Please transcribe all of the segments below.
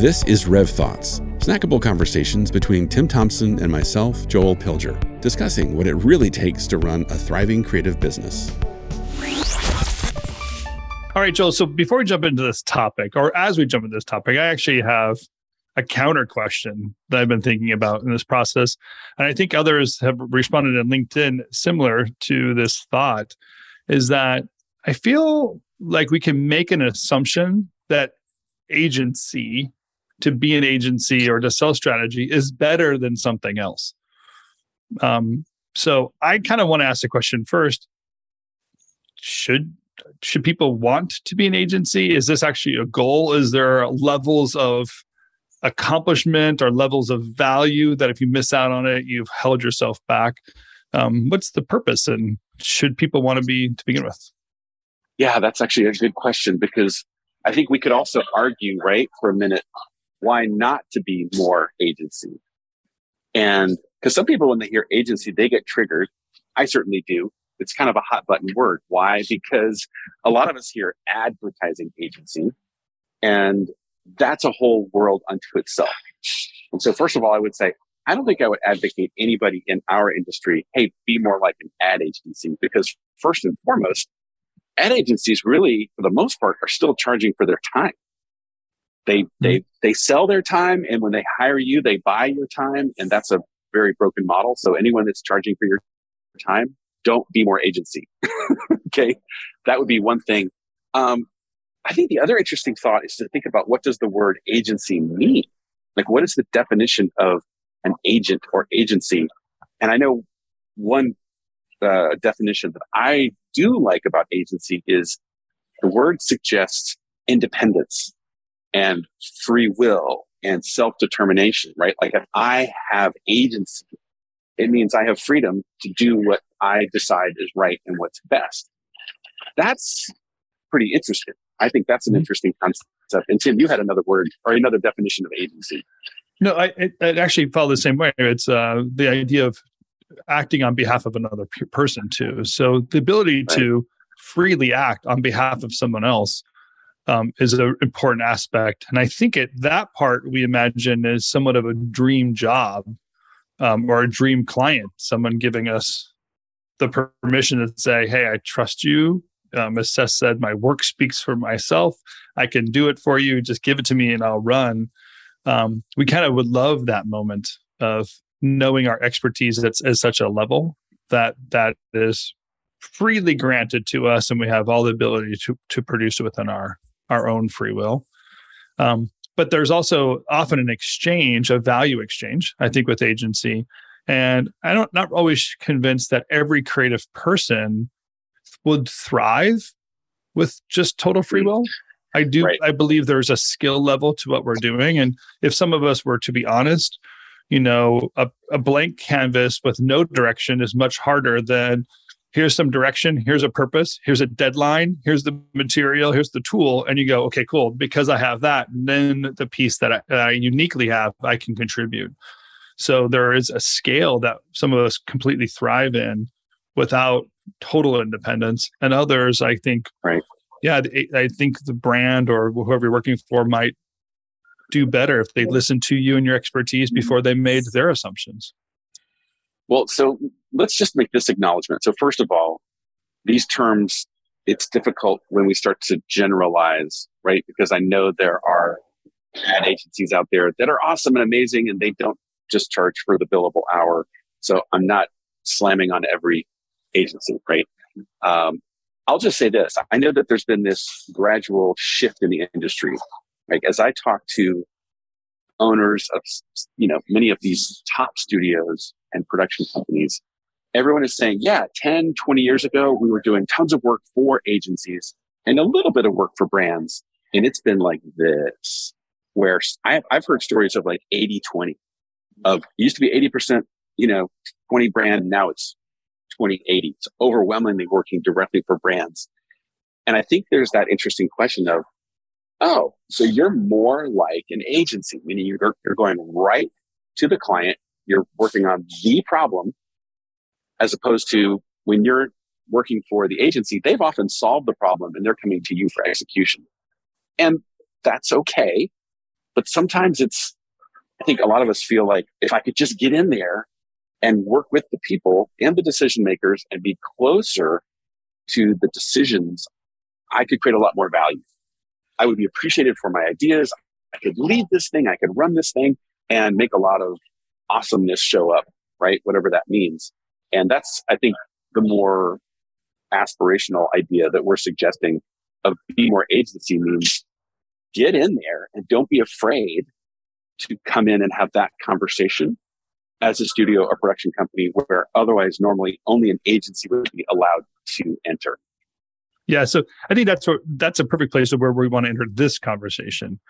This is Rev Thoughts, snackable conversations between Tim Thompson and myself, Joel Pilger, discussing what it really takes to run a thriving creative business. All right, Joel. So before we jump into this topic, or as we jump into this topic, I actually have a counter question that I've been thinking about in this process. And I think others have responded in LinkedIn similar to this thought is that I feel like we can make an assumption that agency to be an agency or to sell strategy is better than something else. Um, so I kind of want to ask the question first: Should should people want to be an agency? Is this actually a goal? Is there levels of accomplishment or levels of value that if you miss out on it, you've held yourself back? Um, what's the purpose, and should people want to be to begin with? Yeah, that's actually a good question because I think we could also argue, right, for a minute, why not to be more agency? And because some people, when they hear agency, they get triggered. I certainly do. It's kind of a hot button word. Why? Because a lot of us hear advertising agency and that's a whole world unto itself. And so, first of all, I would say, I don't think I would advocate anybody in our industry, hey, be more like an ad agency, because first and foremost, ad agencies really, for the most part, are still charging for their time. They they mm-hmm. they sell their time, and when they hire you, they buy your time, and that's a very broken model. So anyone that's charging for your time, don't be more agency. okay, that would be one thing. Um, I think the other interesting thought is to think about what does the word agency mean? Like, what is the definition of an agent or agency? And I know one uh, definition that I do like about agency is the word suggests independence and free will and self determination, right? Like if I have agency, it means I have freedom to do what I decide is right and what's best. That's pretty interesting. I think that's an mm-hmm. interesting concept. And Tim, you had another word or another definition of agency. No, I it, it actually felt the same way. It's uh, the idea of acting on behalf of another person too. So the ability right. to freely act on behalf of someone else um, is an important aspect. And I think it that part we imagine is somewhat of a dream job um, or a dream client, someone giving us the permission to say, "Hey, I trust you." Um, as Seth said, my work speaks for myself. I can do it for you. Just give it to me, and I'll run. Um, we kind of would love that moment of knowing our expertise at, at such a level that that is freely granted to us, and we have all the ability to to produce within our our own free will. Um, but there's also often an exchange, a value exchange, I think, with agency. And I don't not always convinced that every creative person would thrive with just total free will. I do right. I believe there's a skill level to what we're doing. And if some of us were to be honest, you know, a, a blank canvas with no direction is much harder than here's some direction, here's a purpose, here's a deadline, here's the material, here's the tool, and you go, okay, cool. Because I have that, then the piece that I, that I uniquely have, I can contribute. So there is a scale that some of us completely thrive in without total independence, and others, I think, right. Yeah, I think the brand or whoever you're working for might do better if they listen to you and your expertise mm-hmm. before they made their assumptions. Well, so let's just make this acknowledgement. So, first of all, these terms, it's difficult when we start to generalize, right? Because I know there are ad agencies out there that are awesome and amazing and they don't just charge for the billable hour. So, I'm not slamming on every agency, right? Um, I'll just say this I know that there's been this gradual shift in the industry. Like, as I talk to owners of, you know, many of these top studios and production companies, everyone is saying, yeah, 10, 20 years ago, we were doing tons of work for agencies and a little bit of work for brands. And it's been like this, where I, I've heard stories of like 80, 20 of used to be 80%, you know, 20 brand. Now it's 20, 80. It's overwhelmingly working directly for brands. And I think there's that interesting question of, oh, so you're more like an agency, meaning you're, you're going right to the client. You're working on the problem as opposed to when you're working for the agency, they've often solved the problem and they're coming to you for execution. And that's okay. but sometimes it's, I think a lot of us feel like if I could just get in there and work with the people and the decision makers and be closer to the decisions, I could create a lot more value. I would be appreciated for my ideas. I could lead this thing. I could run this thing and make a lot of awesomeness show up, right? Whatever that means. And that's, I think, the more aspirational idea that we're suggesting of being more agency means get in there and don't be afraid to come in and have that conversation as a studio or production company where otherwise normally only an agency would be allowed to enter. Yeah, so I think that's what that's a perfect place of where we want to enter this conversation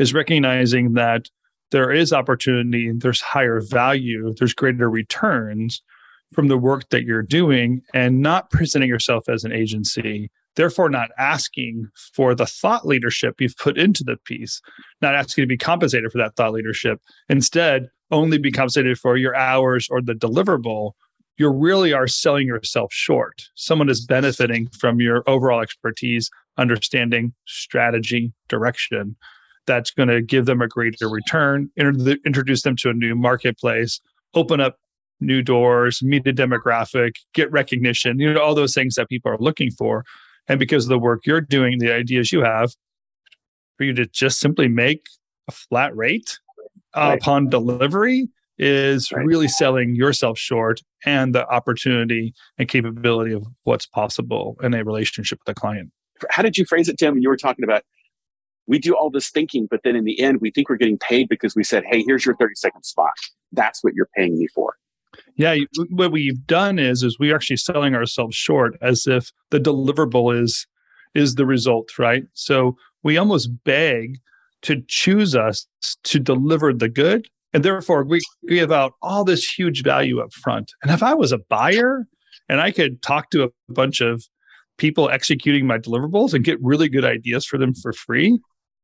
is recognizing that there is opportunity, there's higher value, there's greater returns from the work that you're doing and not presenting yourself as an agency therefore not asking for the thought leadership you've put into the piece not asking to be compensated for that thought leadership. Instead only be compensated for your hours or the deliverable. You really are selling yourself short. Someone is benefiting from your overall expertise understanding strategy direction that's going to give them a greater return introduce them to a new marketplace open up new doors, meet a demographic, get recognition, you know, all those things that people are looking for. And because of the work you're doing, the ideas you have, for you to just simply make a flat rate uh, right. upon delivery is right. really selling yourself short and the opportunity and capability of what's possible in a relationship with a client. How did you phrase it, Tim? When you were talking about we do all this thinking, but then in the end, we think we're getting paid because we said, hey, here's your 30 second spot. That's what you're paying me for. Yeah, what we've done is is we're actually selling ourselves short as if the deliverable is is the result, right? So we almost beg to choose us to deliver the good, and therefore we give out all this huge value up front. And if I was a buyer and I could talk to a bunch of people executing my deliverables and get really good ideas for them for free,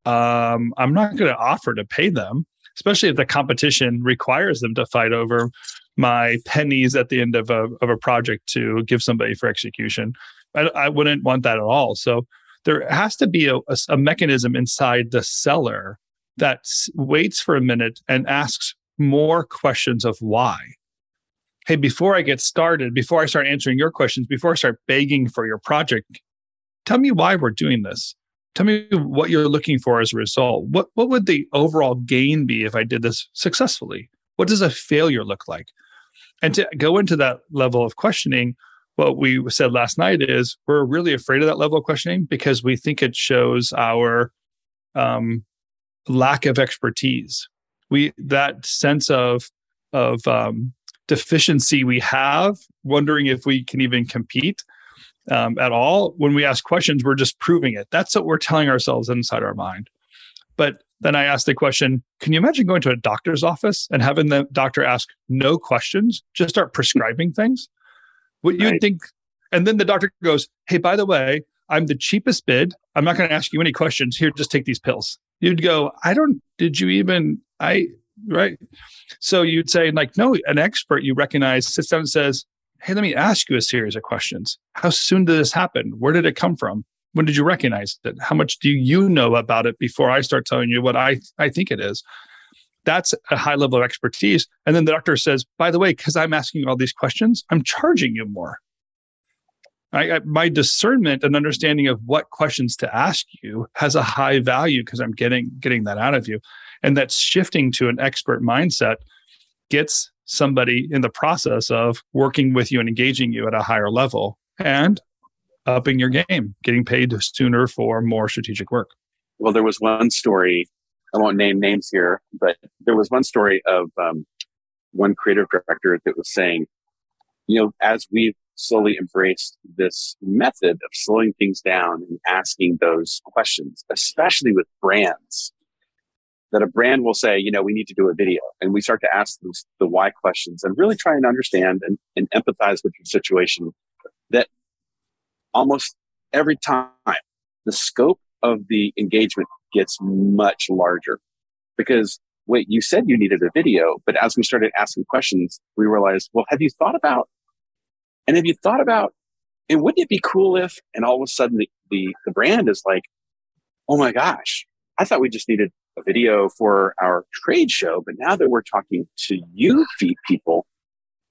um, I'm not going to offer to pay them, especially if the competition requires them to fight over my pennies at the end of a, of a project to give somebody for execution. I, I wouldn't want that at all. So there has to be a, a, a mechanism inside the seller that waits for a minute and asks more questions of why. Hey, before I get started, before I start answering your questions, before I start begging for your project, tell me why we're doing this. Tell me what you're looking for as a result. What what would the overall gain be if I did this successfully? What does a failure look like? And to go into that level of questioning, what we said last night is we're really afraid of that level of questioning because we think it shows our um, lack of expertise. We that sense of of um, deficiency we have, wondering if we can even compete um, at all. When we ask questions, we're just proving it. That's what we're telling ourselves inside our mind. But then I asked the question Can you imagine going to a doctor's office and having the doctor ask no questions, just start prescribing things? What you'd think, and then the doctor goes, Hey, by the way, I'm the cheapest bid. I'm not going to ask you any questions. Here, just take these pills. You'd go, I don't, did you even, I, right? So you'd say, like, no, an expert you recognize sits down and says, Hey, let me ask you a series of questions. How soon did this happen? Where did it come from? when did you recognize it how much do you know about it before i start telling you what i i think it is that's a high level of expertise and then the doctor says by the way because i'm asking all these questions i'm charging you more I, I, my discernment and understanding of what questions to ask you has a high value because i'm getting getting that out of you and that shifting to an expert mindset gets somebody in the process of working with you and engaging you at a higher level and upping your game, getting paid sooner for more strategic work. Well, there was one story, I won't name names here, but there was one story of um, one creative director that was saying, you know, as we've slowly embraced this method of slowing things down and asking those questions, especially with brands, that a brand will say, you know, we need to do a video. And we start to ask those, the why questions and really try and understand and, and empathize with your situation. That almost every time the scope of the engagement gets much larger because wait you said you needed a video but as we started asking questions we realized well have you thought about and have you thought about and wouldn't it be cool if and all of a sudden the, the, the brand is like oh my gosh I thought we just needed a video for our trade show, but now that we're talking to you feet people,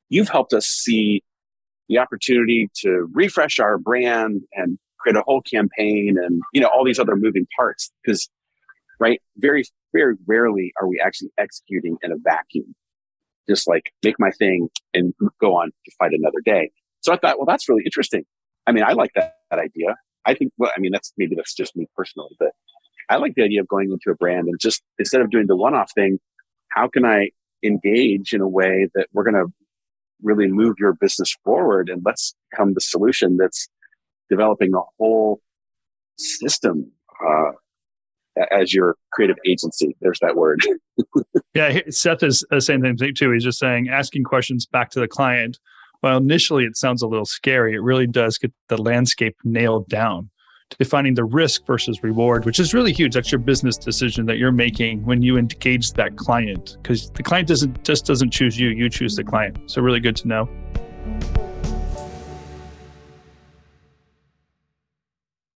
you've helped us see the opportunity to refresh our brand and create a whole campaign and you know all these other moving parts because right very very rarely are we actually executing in a vacuum. Just like make my thing and go on to fight another day. So i thought well that's really interesting. I mean i like that, that idea. I think well i mean that's maybe that's just me personally but i like the idea of going into a brand and just instead of doing the one-off thing how can i engage in a way that we're going to really move your business forward and let's come the solution that's developing a whole system uh, as your creative agency. There's that word. yeah, Seth is the same thing too. He's just saying asking questions back to the client. Well, initially it sounds a little scary. It really does get the landscape nailed down defining the risk versus reward, which is really huge. That's your business decision that you're making when you engage that client because the client doesn't just doesn't choose you, you choose the client. So really good to know.